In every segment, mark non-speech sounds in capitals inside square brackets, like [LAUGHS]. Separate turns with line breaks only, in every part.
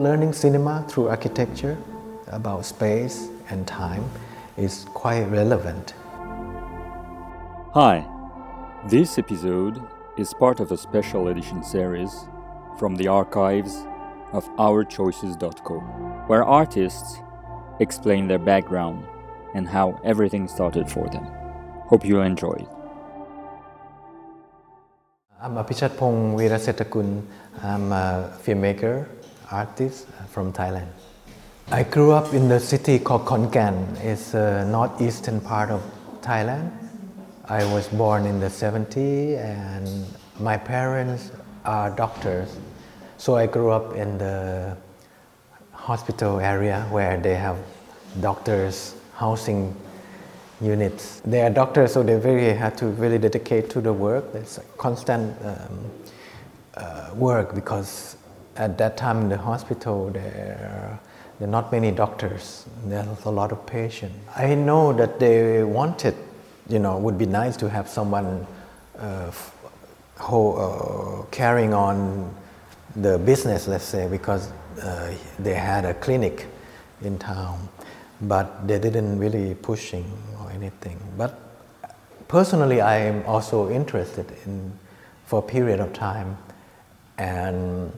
Learning cinema through architecture about space and time is quite relevant.
Hi, this episode is part of a special edition series from the archives of OurChoices.co, where artists explain their background and how everything started for them. Hope you enjoy it.
I'm Apichatpong Weerasethakul. I'm a filmmaker, artist from Thailand. I grew up in the city called Khon Kaen. It's the northeastern part of Thailand. I was born in the 70s and my parents are doctors. So I grew up in the hospital area where they have doctors housing units. They are doctors, so they really have to really dedicate to the work. It's constant um, uh, work because at that time in the hospital there, there are not many doctors. There's a lot of patients. I know that they wanted, you know, would be nice to have someone uh, who, uh, carrying on the business, let's say, because uh, they had a clinic in town, but they didn't really pushing or anything. But personally, I am also interested in for a period of time, and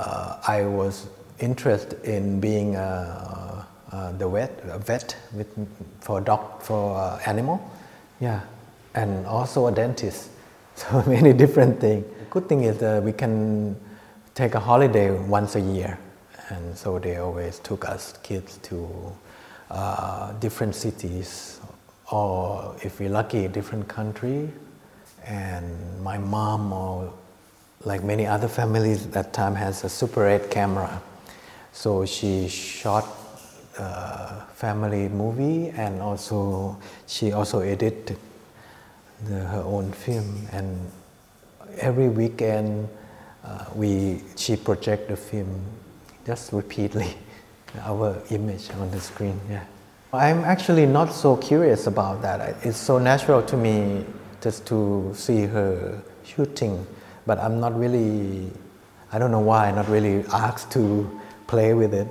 uh, I was interested in being a, a, the vet, a vet with, for doc, for uh, animal, yeah, and also a dentist. [LAUGHS] So [LAUGHS] many different things. Good thing is that we can take a holiday once a year, and so they always took us kids to uh, different cities, or if we're lucky, different country. And my mom, or like many other families at that time, has a Super 8 camera, so she shot a family movie, and also she also edited the, her own film. And every weekend uh, we she project the film just repeatedly [LAUGHS] our image on the screen yeah. I'm actually not so curious about that. It's so natural to me just to see her shooting but i'm not really i don't know why not really asked to play with it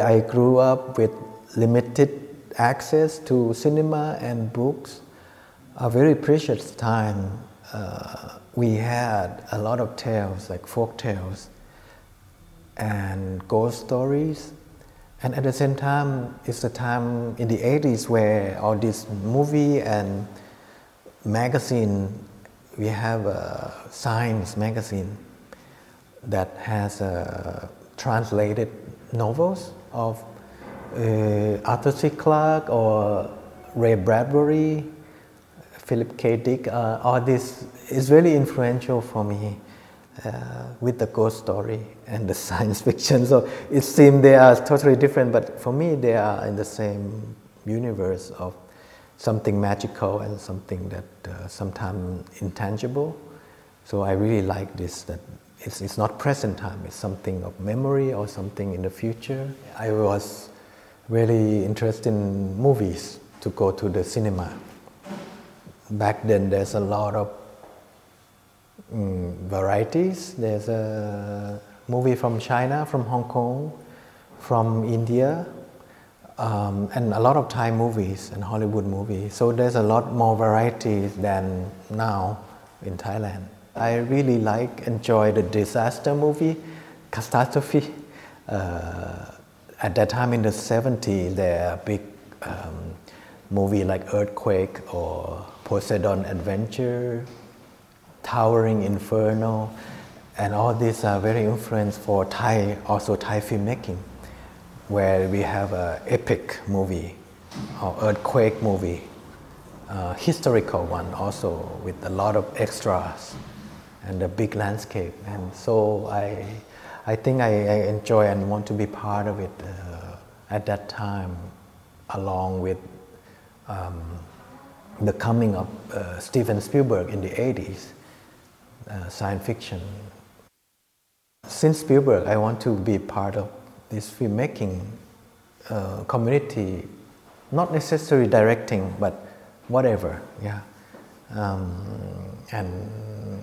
I grew up with limited access to cinema and books. A very precious time. Uh, we had a lot of tales, like folk tales and ghost stories. And at the same time, it's the time in the 80s where all this movie and magazine, we have a science magazine that has uh, translated novels of uh, Arthur C. Clarke or Ray Bradbury, Philip K. Dick, uh, all this is really influential for me uh, with the ghost story and the science [LAUGHS] fiction. So it seems they are totally different, but for me they are in the same universe of something magical and something that uh, sometimes intangible. So I really like this that it's, it's not present time, it's something of memory or something in the future. I was really interested in movies to go to the cinema. Back then, there's a lot of mm, varieties. There's a movie from China, from Hong Kong, from India, um, and a lot of Thai movies and Hollywood movies. So there's a lot more variety than now in Thailand. I really like, enjoy the disaster movie, Catastrophe. Uh, at that time in the 70s, there are big um, movie like Earthquake or Poseidon Adventure, Towering Inferno, and all these are very influenced for Thai, also Thai filmmaking, where we have an epic movie or earthquake movie, uh, historical one also with a lot of extras and a big landscape. And so I, I think I, I enjoy and want to be part of it uh, at that time, along with um, the coming of uh, Steven Spielberg in the 80s, uh, science fiction. Since Spielberg, I want to be part of this filmmaking uh, community, not necessarily directing, but whatever, yeah. Um, and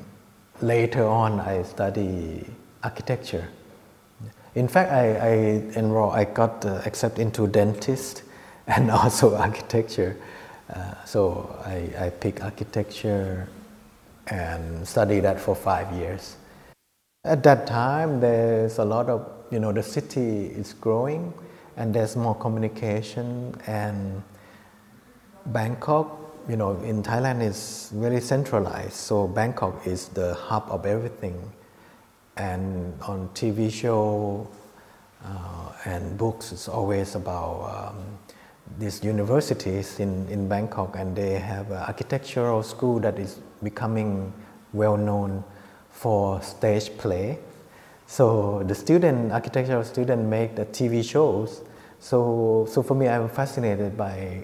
later on, I study architecture. In fact, I, I enrolled, I got uh, accepted into dentist [LAUGHS] and also [LAUGHS] architecture. Uh, so I, I picked architecture and studied that for five years. At that time, there's a lot of, you know, the city is growing and there's more communication and Bangkok, you know, in Thailand is very centralized. So Bangkok is the hub of everything. And on TV show uh, and books, it's always about um, these universities in, in Bangkok and they have an architectural school that is becoming well known for stage play. So the student, architectural student make the TV shows. So, so for me, I'm fascinated by,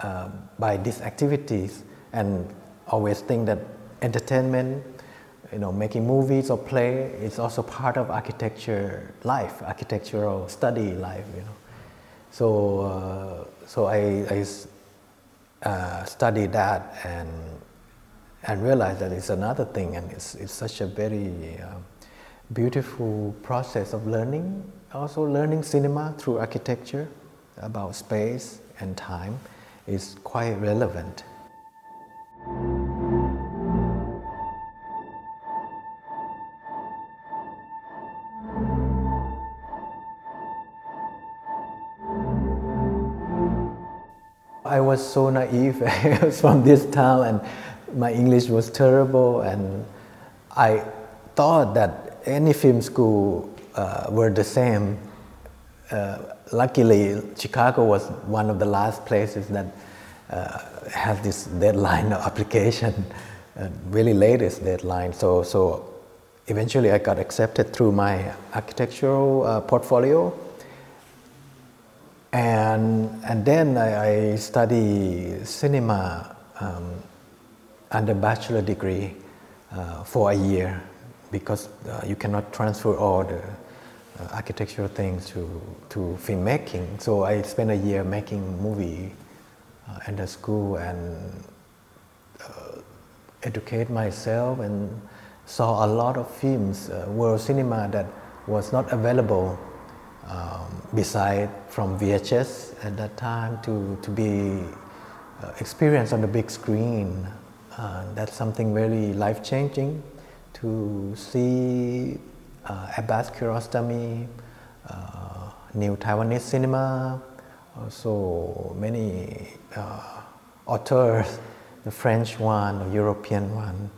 uh, by these activities and always think that entertainment, you know, making movies or play is also part of architecture life, architectural study life, you know. So, uh, so I, I uh, studied that and, and realize that it's another thing and it's, it's such a very uh, beautiful process of learning. Also learning cinema through architecture about space and time is quite relevant. I was so naive. I was [LAUGHS] from this town and my English was terrible and I thought that any film school uh, were the same. Uh, luckily, Chicago was one of the last places that uh, had this deadline [LAUGHS] application, really latest deadline. So, so eventually I got accepted through my architectural uh, portfolio and, and then I, I study cinema um, under bachelor degree uh, for a year because uh, you cannot transfer all the uh, architectural things to, to filmmaking. So I spent a year making movie uh, at the school and uh, educate myself and saw a lot of films, uh, world cinema that was not available um, beside from VHS at that time to, to be uh, experienced on the big screen. Uh, that's something very life changing to see uh, Abbas Kiarostami, uh, new Taiwanese cinema, also many uh, authors, the French one, the European one.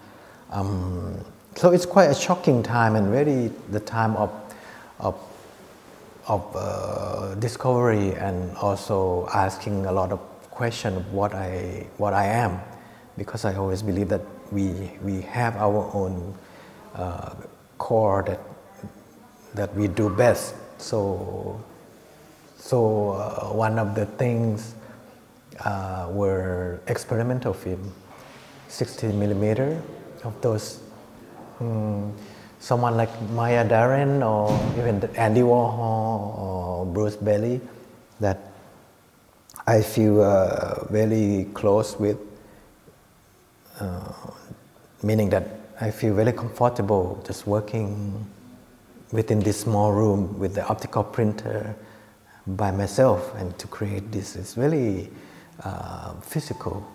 Um, so it's quite a shocking time and very the time of, of of uh, discovery and also asking a lot of questions of what I, what I am because I always believe that we, we have our own uh, core that, that we do best. So, so uh, one of the things uh, were experimental film, 16 millimeter of those um, someone like Maya Deren or even Andy Warhol or Bruce Baillie that I feel uh, very close with, meaning that I feel very comfortable just working within this small room with the optical printer by myself and to create this is really uh, physical.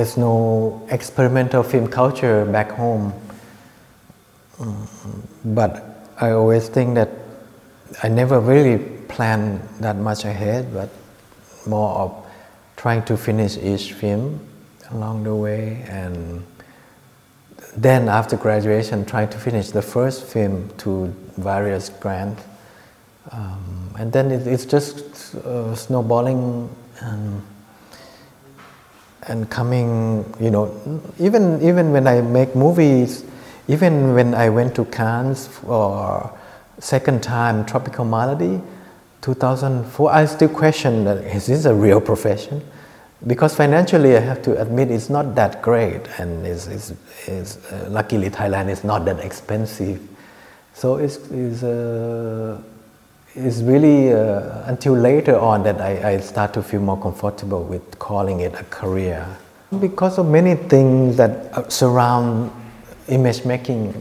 There's no experimental film culture back home. But I always think that I never really plan that much ahead, but more of trying to finish each film along the way. And then after graduation trying to finish the first film to various grants um, and then it, it's just uh, snowballing and and coming, you know, even even when I make movies, even when I went to Cannes for second time Tropical Malady, 2004, I still question that is this a real profession? Because financially, I have to admit it's not that great, and it's, it's, it's uh, luckily Thailand is not that expensive. So it's, it's, uh, it's really uh, until later on that I, I start to feel more comfortable with calling it a career. Because of many things that uh, surround image making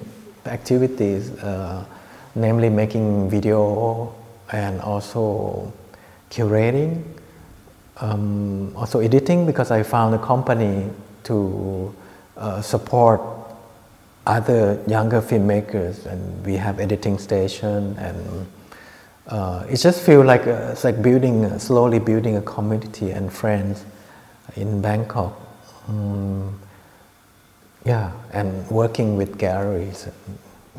activities, uh, namely making video and also curating, um, also editing because I found a company to uh, support other younger filmmakers and we have editing station and uh, it just feels like uh, it's like building slowly building a community and friends in Bangkok. Um, yeah, and working with galleries.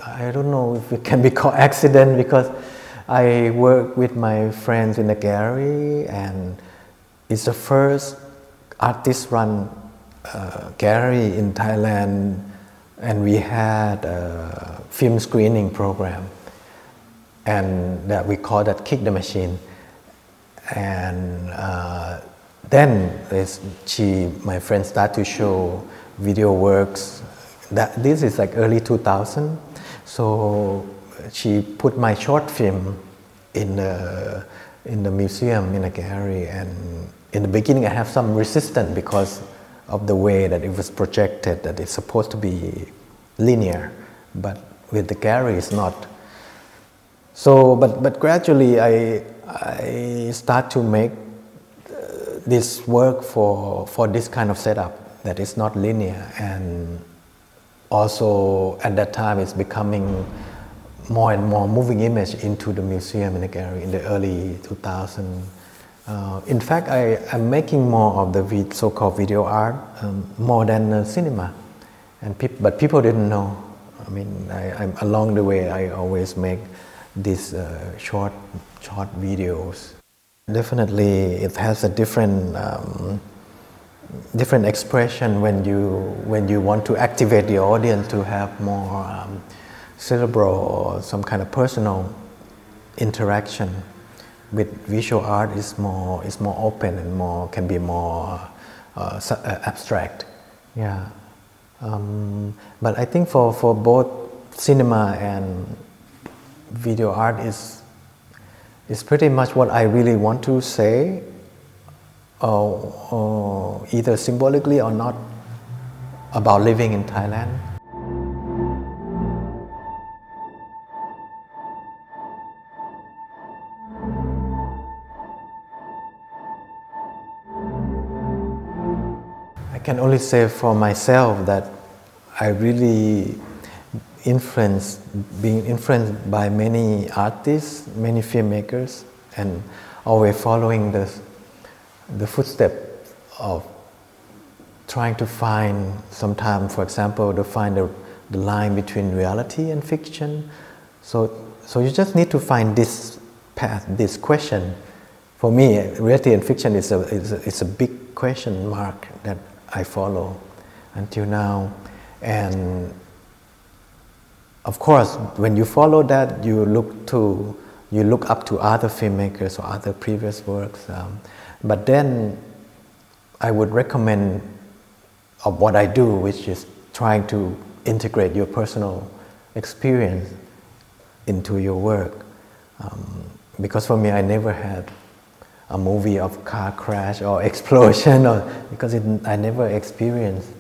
I don't know if it can [LAUGHS] be called accident because I work with my friends in the gallery, and it's the first artist-run uh, gallery in Thailand, and we had a film screening program, and that we call that "Kick the Machine," and uh, then she, my friend, start to show video works. That this is like early 2000, so she put my short film in the, in the museum in a gallery. And in the beginning I have some resistance because of the way that it was projected that it's supposed to be linear. But with the gallery it's not so but, but gradually I, I start to make uh, this work for, for this kind of setup that is not linear and also at that time it's becoming more and more moving image into the museum and the gallery in the early 2000s. Uh, in fact, I am making more of the so-called video art um, more than uh, cinema, and but people didn't know. I mean, I, along the way I always make these uh, short short videos. Definitely, it has a different um, different expression when you when you want to activate the audience to have more. Um, cerebral or some kind of personal interaction with visual art is more is more open and more can be more uh, uh, abstract. Yeah, um, but I think for for both cinema and video art is is pretty much what I really want to say, uh, either symbolically or not, about living in Thailand. I can only say for myself that I really influenced, being influenced by many artists, many filmmakers, and always following the, the footsteps of trying to find, sometimes, for example, to find the, the line between reality and fiction. So, so you just need to find this path, this question. For me, reality and fiction is a, is a, is a big question mark that I follow until now. And of course, when you follow that, you look to you look up to other filmmakers or other previous works. Um, but then, I would recommend of what I do, which is trying to integrate your personal experience into your work. Um, because for me, I never had a movie of car crash or [LAUGHS] explosion or because it, I never experienced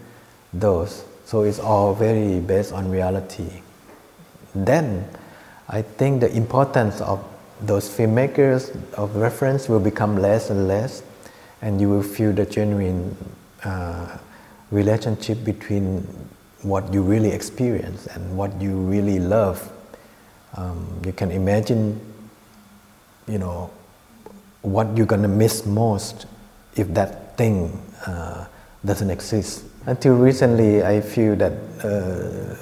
those. So it's all very based on reality. Then I think the importance of those filmmakers of reference will become less and less, and you will feel the genuine uh, relationship between what you really experience and what you really love. Um, you can imagine, you know, what you're to miss most if that thing uh, doesn't exist. Until recently, I feel that uh,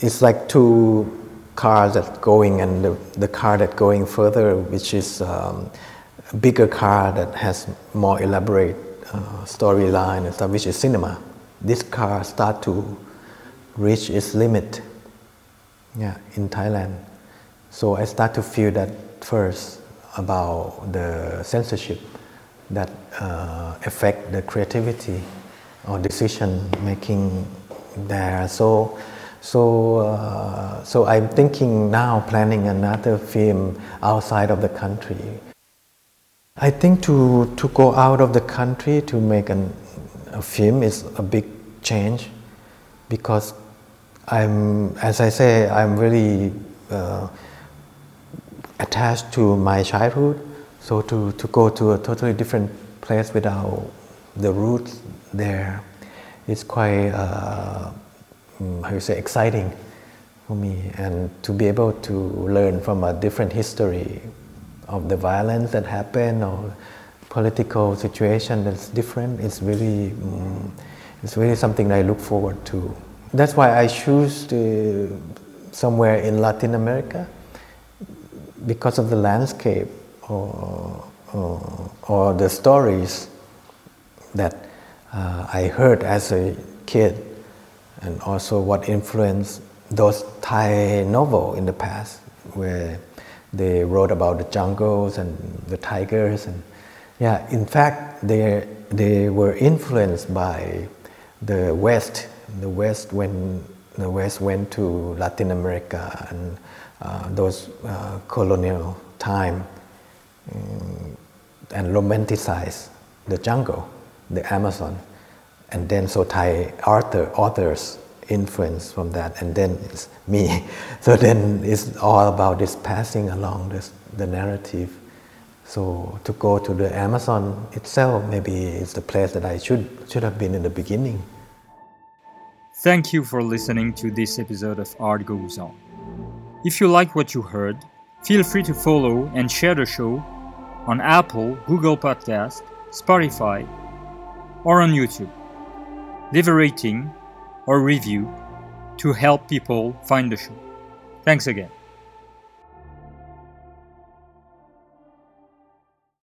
it's like two cars that going and the, the car that going further, which is um, a bigger car that has more elaborate uh, storyline and stuff, which is cinema. This car start to reach its limit yeah, in Thailand. So I start to feel that first about the censorship that uh, affect the creativity or decision making there. So, so, uh, so I'm thinking now planning another film outside of the country. I think to, to go out of the country to make an, a film is a big change because I'm, as I say, I'm really uh, attached to my childhood. So to, to go to a totally different place without the roots there, it's quite, uh, mm, how you say, exciting for me. And to be able to learn from a different history of the violence that happened or political situation that's different, it's really, mm, it's really something I look forward to. That's why I choose to somewhere in Latin America because of the landscape or, or, or the stories that uh, I heard as a kid and also what influenced those Thai novel in the past where they wrote about the jungles and the tigers and yeah in fact they they were influenced by the west the west when the west went to latin america and uh, those uh, colonial time um, and romanticize the jungle, the Amazon, and then so Thai author, authors influence from that, and then it's me. [LAUGHS] So then it's all about this passing along this, the narrative. So to go to the Amazon itself, maybe it's the place that I should should have been in the beginning.
Thank you for listening to this episode of Art Goes On. If you like what you heard, feel free to follow and share the show on Apple, Google Podcast, Spotify, or on YouTube. Leave a rating or review to help people find the show. Thanks again.